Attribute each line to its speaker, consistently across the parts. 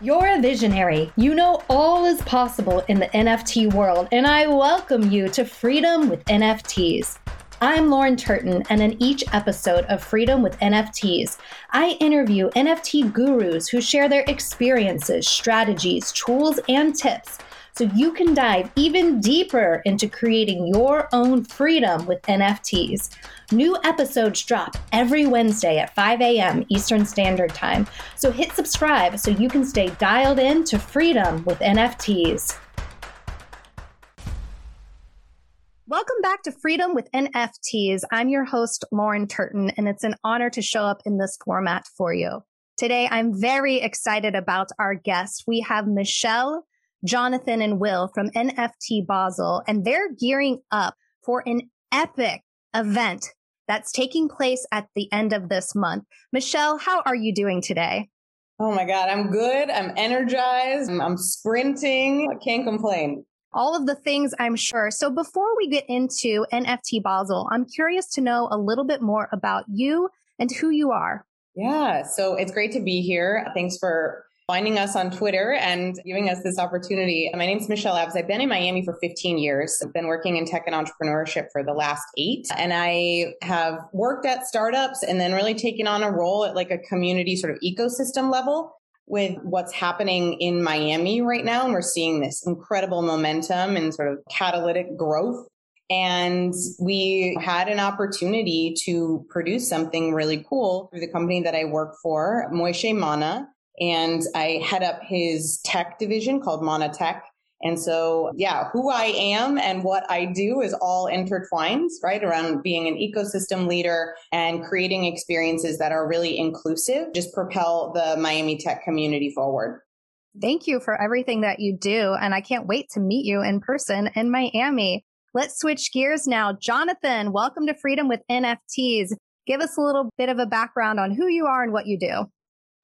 Speaker 1: You're a visionary. You know all is possible in the NFT world, and I welcome you to Freedom with NFTs. I'm Lauren Turton, and in each episode of Freedom with NFTs, I interview NFT gurus who share their experiences, strategies, tools, and tips so you can dive even deeper into creating your own freedom with NFTs. New episodes drop every Wednesday at 5 a.m. Eastern Standard Time, so hit subscribe so you can stay dialed in to freedom with NFTs. Welcome back to Freedom with NFTs. I'm your host, Lauren Turton, and it's an honor to show up in this format for you. Today, I'm very excited about our guest. We have Michelle Jonathan and Will from NFT Basel, and they're gearing up for an epic event that's taking place at the end of this month. Michelle, how are you doing today?
Speaker 2: Oh my God, I'm good. I'm energized. I'm, I'm sprinting. I can't complain.
Speaker 1: All of the things I'm sure. So before we get into NFT Basel, I'm curious to know a little bit more about you and who you are.
Speaker 2: Yeah, so it's great to be here. Thanks for finding us on Twitter and giving us this opportunity. My name is Michelle Abbs. I've been in Miami for 15 years. I've been working in tech and entrepreneurship for the last eight. And I have worked at startups and then really taken on a role at like a community sort of ecosystem level with what's happening in Miami right now. And we're seeing this incredible momentum and sort of catalytic growth. And we had an opportunity to produce something really cool through the company that I work for, Moishe Mana and I head up his tech division called Mana Tech. And so, yeah, who I am and what I do is all intertwined, right? Around being an ecosystem leader and creating experiences that are really inclusive, just propel the Miami tech community forward.
Speaker 1: Thank you for everything that you do. And I can't wait to meet you in person in Miami. Let's switch gears now. Jonathan, welcome to Freedom with NFTs. Give us a little bit of a background on who you are and what you do.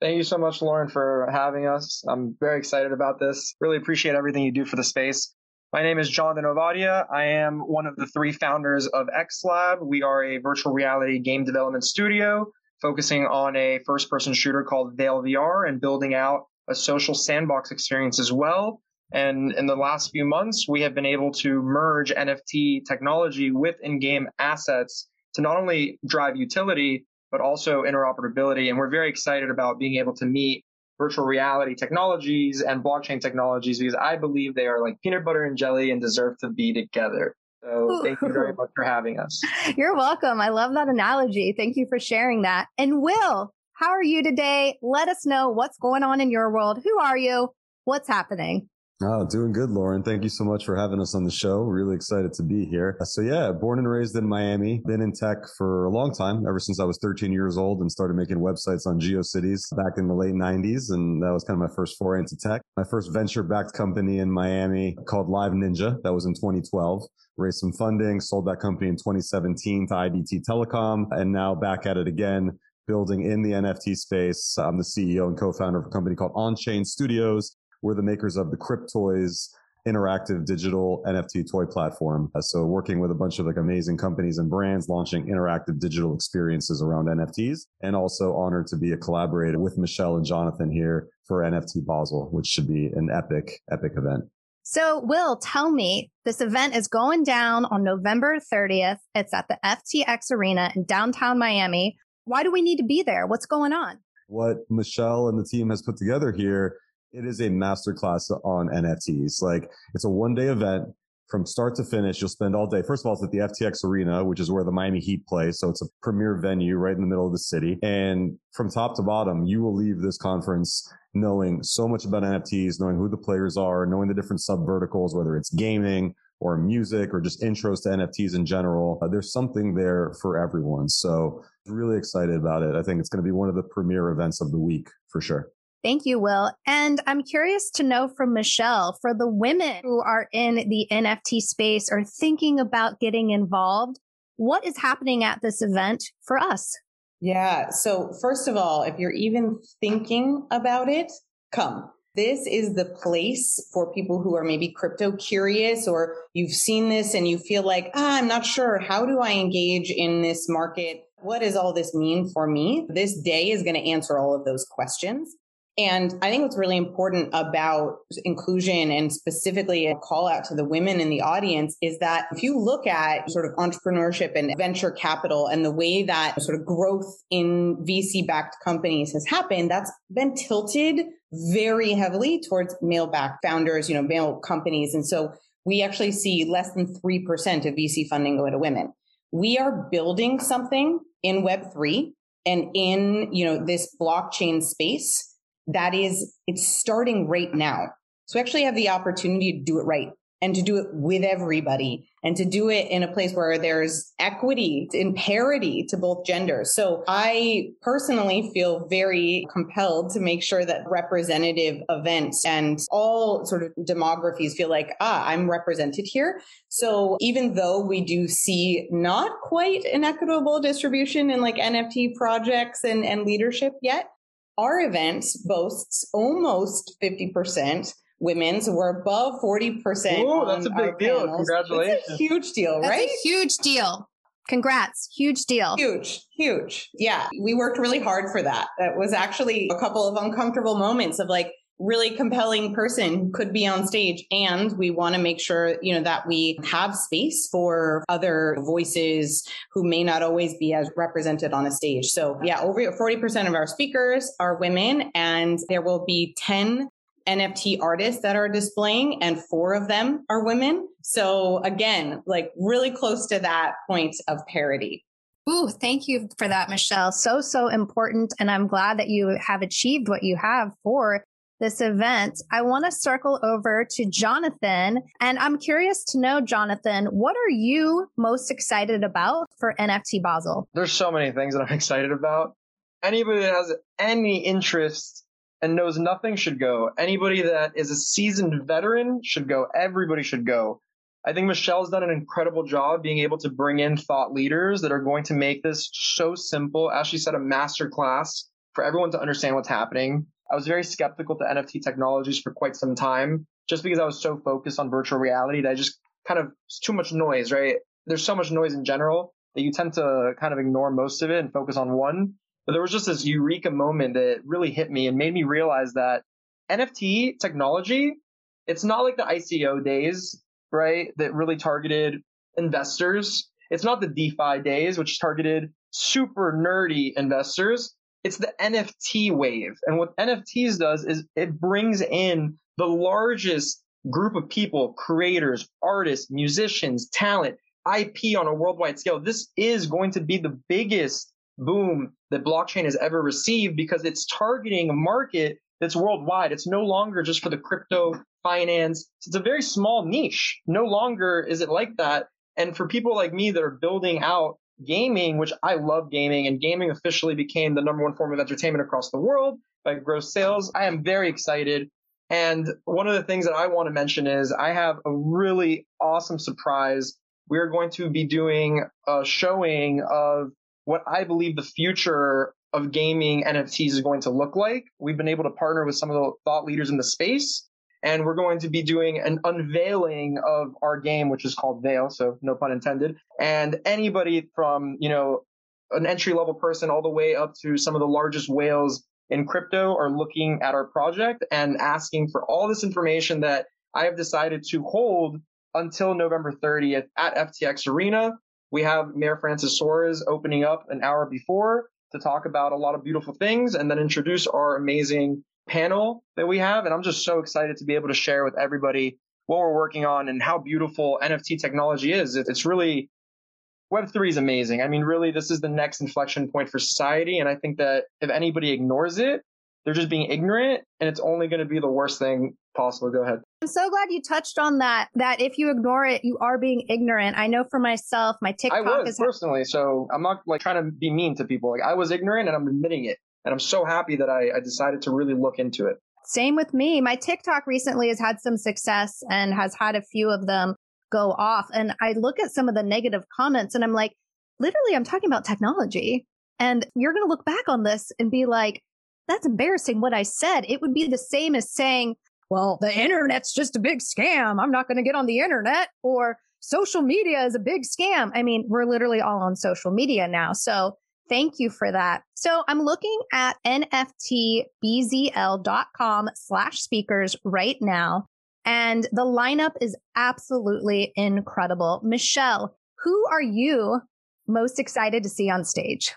Speaker 3: Thank you so much, Lauren, for having us. I'm very excited about this. Really appreciate everything you do for the space. My name is Jonathan Ovadia. I am one of the three founders of XLab. We are a virtual reality game development studio focusing on a first person shooter called Veil VR and building out a social sandbox experience as well. And in the last few months, we have been able to merge NFT technology with in game assets to not only drive utility, but also interoperability. And we're very excited about being able to meet virtual reality technologies and blockchain technologies because I believe they are like peanut butter and jelly and deserve to be together. So thank you very much for having us.
Speaker 1: You're welcome. I love that analogy. Thank you for sharing that. And Will, how are you today? Let us know what's going on in your world. Who are you? What's happening?
Speaker 4: Oh, doing good, Lauren. Thank you so much for having us on the show. Really excited to be here. Uh, so yeah, born and raised in Miami, been in tech for a long time, ever since I was 13 years old and started making websites on GeoCities back in the late 90s. And that was kind of my first foray into tech. My first venture backed company in Miami called Live Ninja. That was in 2012 raised some funding, sold that company in 2017 to IDT Telecom, and now back at it again, building in the NFT space. I'm the CEO and co-founder of a company called OnChain Studios, we're the makers of the Cryptoys interactive digital NFT toy platform. Uh, so working with a bunch of like amazing companies and brands launching interactive digital experiences around NFTs and also honored to be a collaborator with Michelle and Jonathan here for NFT Basel, which should be an epic, epic event.
Speaker 1: So, Will, tell me this event is going down on November 30th. It's at the FTX Arena in downtown Miami. Why do we need to be there? What's going on?
Speaker 4: What Michelle and the team has put together here it is a masterclass on NFTs. Like it's a one day event from start to finish. You'll spend all day. First of all, it's at the FTX Arena, which is where the Miami Heat play. So it's a premier venue right in the middle of the city. And from top to bottom, you will leave this conference knowing so much about NFTs, knowing who the players are, knowing the different sub verticals, whether it's gaming or music or just intros to NFTs in general. Uh, there's something there for everyone. So really excited about it. I think it's going to be one of the premier events of the week for sure.
Speaker 1: Thank you, Will. And I'm curious to know from Michelle for the women who are in the NFT space or thinking about getting involved, what is happening at this event for us?
Speaker 2: Yeah. So, first of all, if you're even thinking about it, come. This is the place for people who are maybe crypto curious or you've seen this and you feel like, ah, I'm not sure. How do I engage in this market? What does all this mean for me? This day is going to answer all of those questions. And I think what's really important about inclusion and specifically a call out to the women in the audience is that if you look at sort of entrepreneurship and venture capital and the way that sort of growth in VC backed companies has happened, that's been tilted very heavily towards male backed founders, you know, male companies. And so we actually see less than 3% of VC funding go to women. We are building something in Web3 and in, you know, this blockchain space that is, it's starting right now. So we actually have the opportunity to do it right and to do it with everybody and to do it in a place where there's equity and parity to both genders. So I personally feel very compelled to make sure that representative events and all sort of demographies feel like, ah, I'm represented here. So even though we do see not quite an equitable distribution in like NFT projects and, and leadership yet, our event boasts almost 50% women, so we're above 40%.
Speaker 3: Ooh, that's a big deal. Panels. Congratulations.
Speaker 2: It's a huge deal,
Speaker 5: that's
Speaker 2: right?
Speaker 5: A huge deal. Congrats. Huge deal.
Speaker 2: Huge, huge. Yeah. We worked really hard for that. That was actually a couple of uncomfortable moments of like, really compelling person could be on stage and we want to make sure you know that we have space for other voices who may not always be as represented on a stage so yeah over 40% of our speakers are women and there will be 10 NFT artists that are displaying and four of them are women. So again, like really close to that point of parity.
Speaker 5: Ooh, thank you for that, Michelle. So, so important. And I'm glad that you have achieved what you have for this event, I want to circle over to Jonathan. And I'm curious to know, Jonathan, what are you most excited about for NFT Basel?
Speaker 3: There's so many things that I'm excited about. Anybody that has any interest and knows nothing should go. Anybody that is a seasoned veteran should go. Everybody should go. I think Michelle's done an incredible job being able to bring in thought leaders that are going to make this so simple. As she said, a master class for everyone to understand what's happening. I was very skeptical to NFT technologies for quite some time, just because I was so focused on virtual reality that I just kind of it's too much noise, right? There's so much noise in general that you tend to kind of ignore most of it and focus on one. But there was just this eureka moment that really hit me and made me realize that NFT technology, it's not like the ICO days, right? That really targeted investors. It's not the DeFi days, which targeted super nerdy investors it's the NFT wave. And what NFTs does is it brings in the largest group of people, creators, artists, musicians, talent, IP on a worldwide scale. This is going to be the biggest boom that blockchain has ever received because it's targeting a market that's worldwide. It's no longer just for the crypto finance. It's a very small niche. No longer is it like that. And for people like me that are building out gaming, which I love gaming, and gaming officially became the number one form of entertainment across the world by gross sales. I am very excited. And one of the things that I want to mention is I have a really awesome surprise. We're going to be doing a showing of what I believe the future of gaming NFTs is going to look like. We've been able to partner with some of the thought leaders in the space and we're going to be doing an unveiling of our game, which is called Veil, so no pun intended. And anybody from, you know, an entry level person all the way up to some of the largest whales in crypto are looking at our project and asking for all this information that I have decided to hold until November 30th at FTX Arena. We have Mayor Francis Suarez opening up an hour before to talk about a lot of beautiful things and then introduce our amazing panel that we have. And I'm just so excited to be able to share with everybody what we're working on and how beautiful NFT technology is. It's really, Web3 is amazing. I mean, really, this is the next inflection point for society. And I think that if anybody ignores it, they're just being ignorant and it's only going to be the worst thing possible. Go ahead.
Speaker 5: I'm so glad you touched on that, that if you ignore it, you are being ignorant. I know for myself, my TikTok
Speaker 3: I was
Speaker 5: is
Speaker 3: personally, so I'm not like trying to be mean to people. Like I was ignorant and I'm admitting it. And I'm so happy that I, I decided to really look into it.
Speaker 5: Same with me. My TikTok recently has had some success and has had a few of them go off. And I look at some of the negative comments and I'm like, literally, I'm talking about technology. And you're going to look back on this and be like, that's embarrassing what I said. It would be the same as saying, well, the internet's just a big scam. I'm not going to get on the internet or social media is a big scam. I mean, we're literally all on social media now. So
Speaker 1: Thank you for that. So I'm looking at nftbzl.com slash speakers right now. And the lineup is absolutely incredible. Michelle, who are you most excited to see on stage?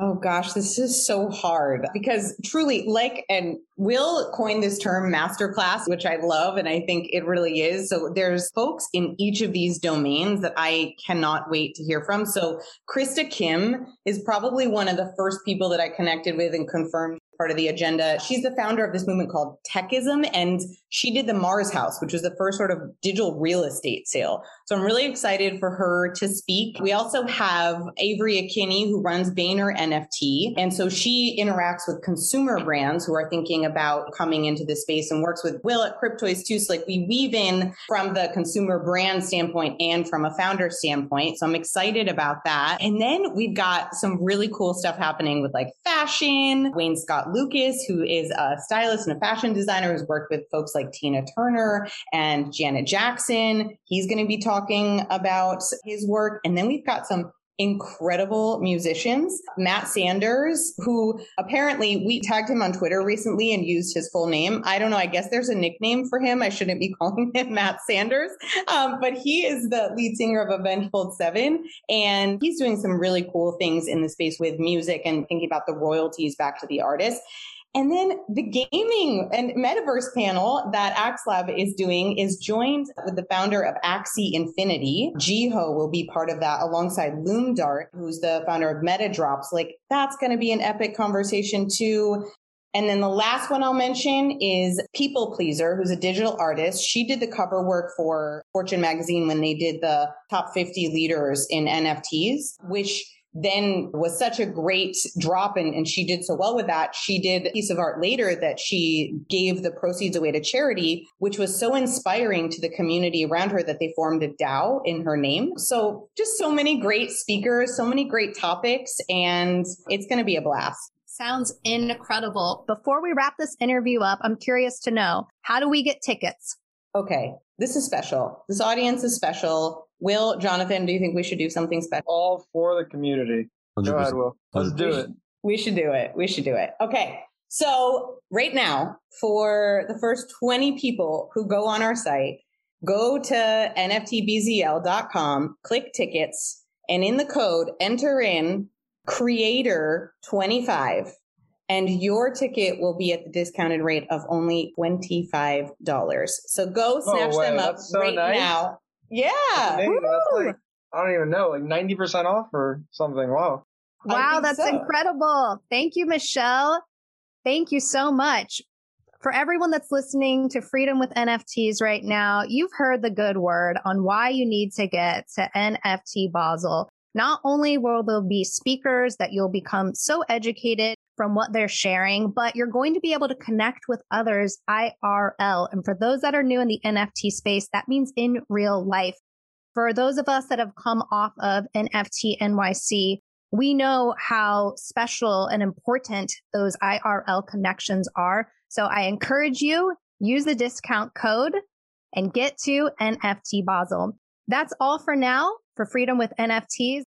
Speaker 2: Oh gosh, this is so hard because truly, like, and Will coined this term masterclass, which I love. And I think it really is. So there's folks in each of these domains that I cannot wait to hear from. So Krista Kim is probably one of the first people that I connected with and confirmed part of the agenda. She's the founder of this movement called Techism, and she did the Mars House, which was the first sort of digital real estate sale. So I'm really excited for her to speak. We also have Avery Akkineni, who runs Vayner NFT. And so she interacts with consumer brands who are thinking about coming into this space and works with Will at Cryptoys too. So like we weave in from the consumer brand standpoint and from a founder standpoint. So I'm excited about that. And then we've got some really cool stuff happening with like fashion, Wayne Scott Lucas, who is a stylist and a fashion designer who's worked with folks like Tina Turner and Janet Jackson. He's going to be talking about his work. And then we've got some incredible musicians. Matt Sanders, who apparently we tagged him on Twitter recently and used his full name. I don't know. I guess there's a nickname for him. I shouldn't be calling him Matt Sanders. Um, but he is the lead singer of Avenged Seven. And he's doing some really cool things in the space with music and thinking about the royalties back to the artist. And then the gaming and metaverse panel that AxeLab is doing is joined with the founder of Axie Infinity. Jihoz will be part of that alongside Loomdart, who's the founder of MetaDrops. Like that's going to be an epic conversation too. And then the last one I'll mention is People Pleaser, who's a digital artist. She did the cover work for Fortune magazine when they did the top 50 leaders in NFTs, which then was such a great drop and, and she did so well with that. She did a piece of art later that she gave the proceeds away to charity, which was so inspiring to the community around her that they formed a DAO in her name. So just so many great speakers, so many great topics, and it's going to be a blast.
Speaker 1: Sounds incredible. Before we wrap this interview up, I'm curious to know how do we get tickets?
Speaker 2: Okay, this is special. This audience is special. Will, Jonathan, do you think we should do something special?
Speaker 3: All for the community. 100%. Go ahead, Will. Let's do it.
Speaker 2: We should do it. We should do it. Okay. So right now, for the first 20 people who go on our site, go to nftbzl.com, click tickets, and in the code, enter in creator 25 and your ticket will be at the discounted rate of only $25. So go oh, snatch oh, them up so right nice. now. Yeah.
Speaker 3: Like, I don't even know, like 90% off or something. Wow.
Speaker 1: Wow, that's so. incredible. Thank you, Michelle. Thank you so much. For everyone that's listening to Freedom with NFTs right now, you've heard the good word on why you need to get to NFT Basel. Not only will there be speakers that you'll become so educated from what they're sharing, but you're going to be able to connect with others IRL. And for those that are new in the NFT space, that means in real life. For those of us that have come off of NFT NYC, we know how special and important those IRL connections are. So I encourage you, use the discount code and get to NFT Basel. That's all for now for Freedom with NFTs.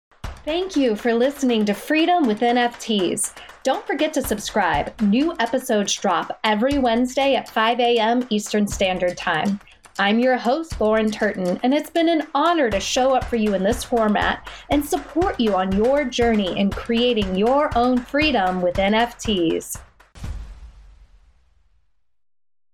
Speaker 6: Thank you for listening to Freedom with NFTs. Don't forget to subscribe. New episodes drop every Wednesday at 5 a.m. Eastern Standard Time. I'm your host, Lauren Turton, and it's been an honor to show up for you in this format and support you on your journey in creating your own freedom with NFTs.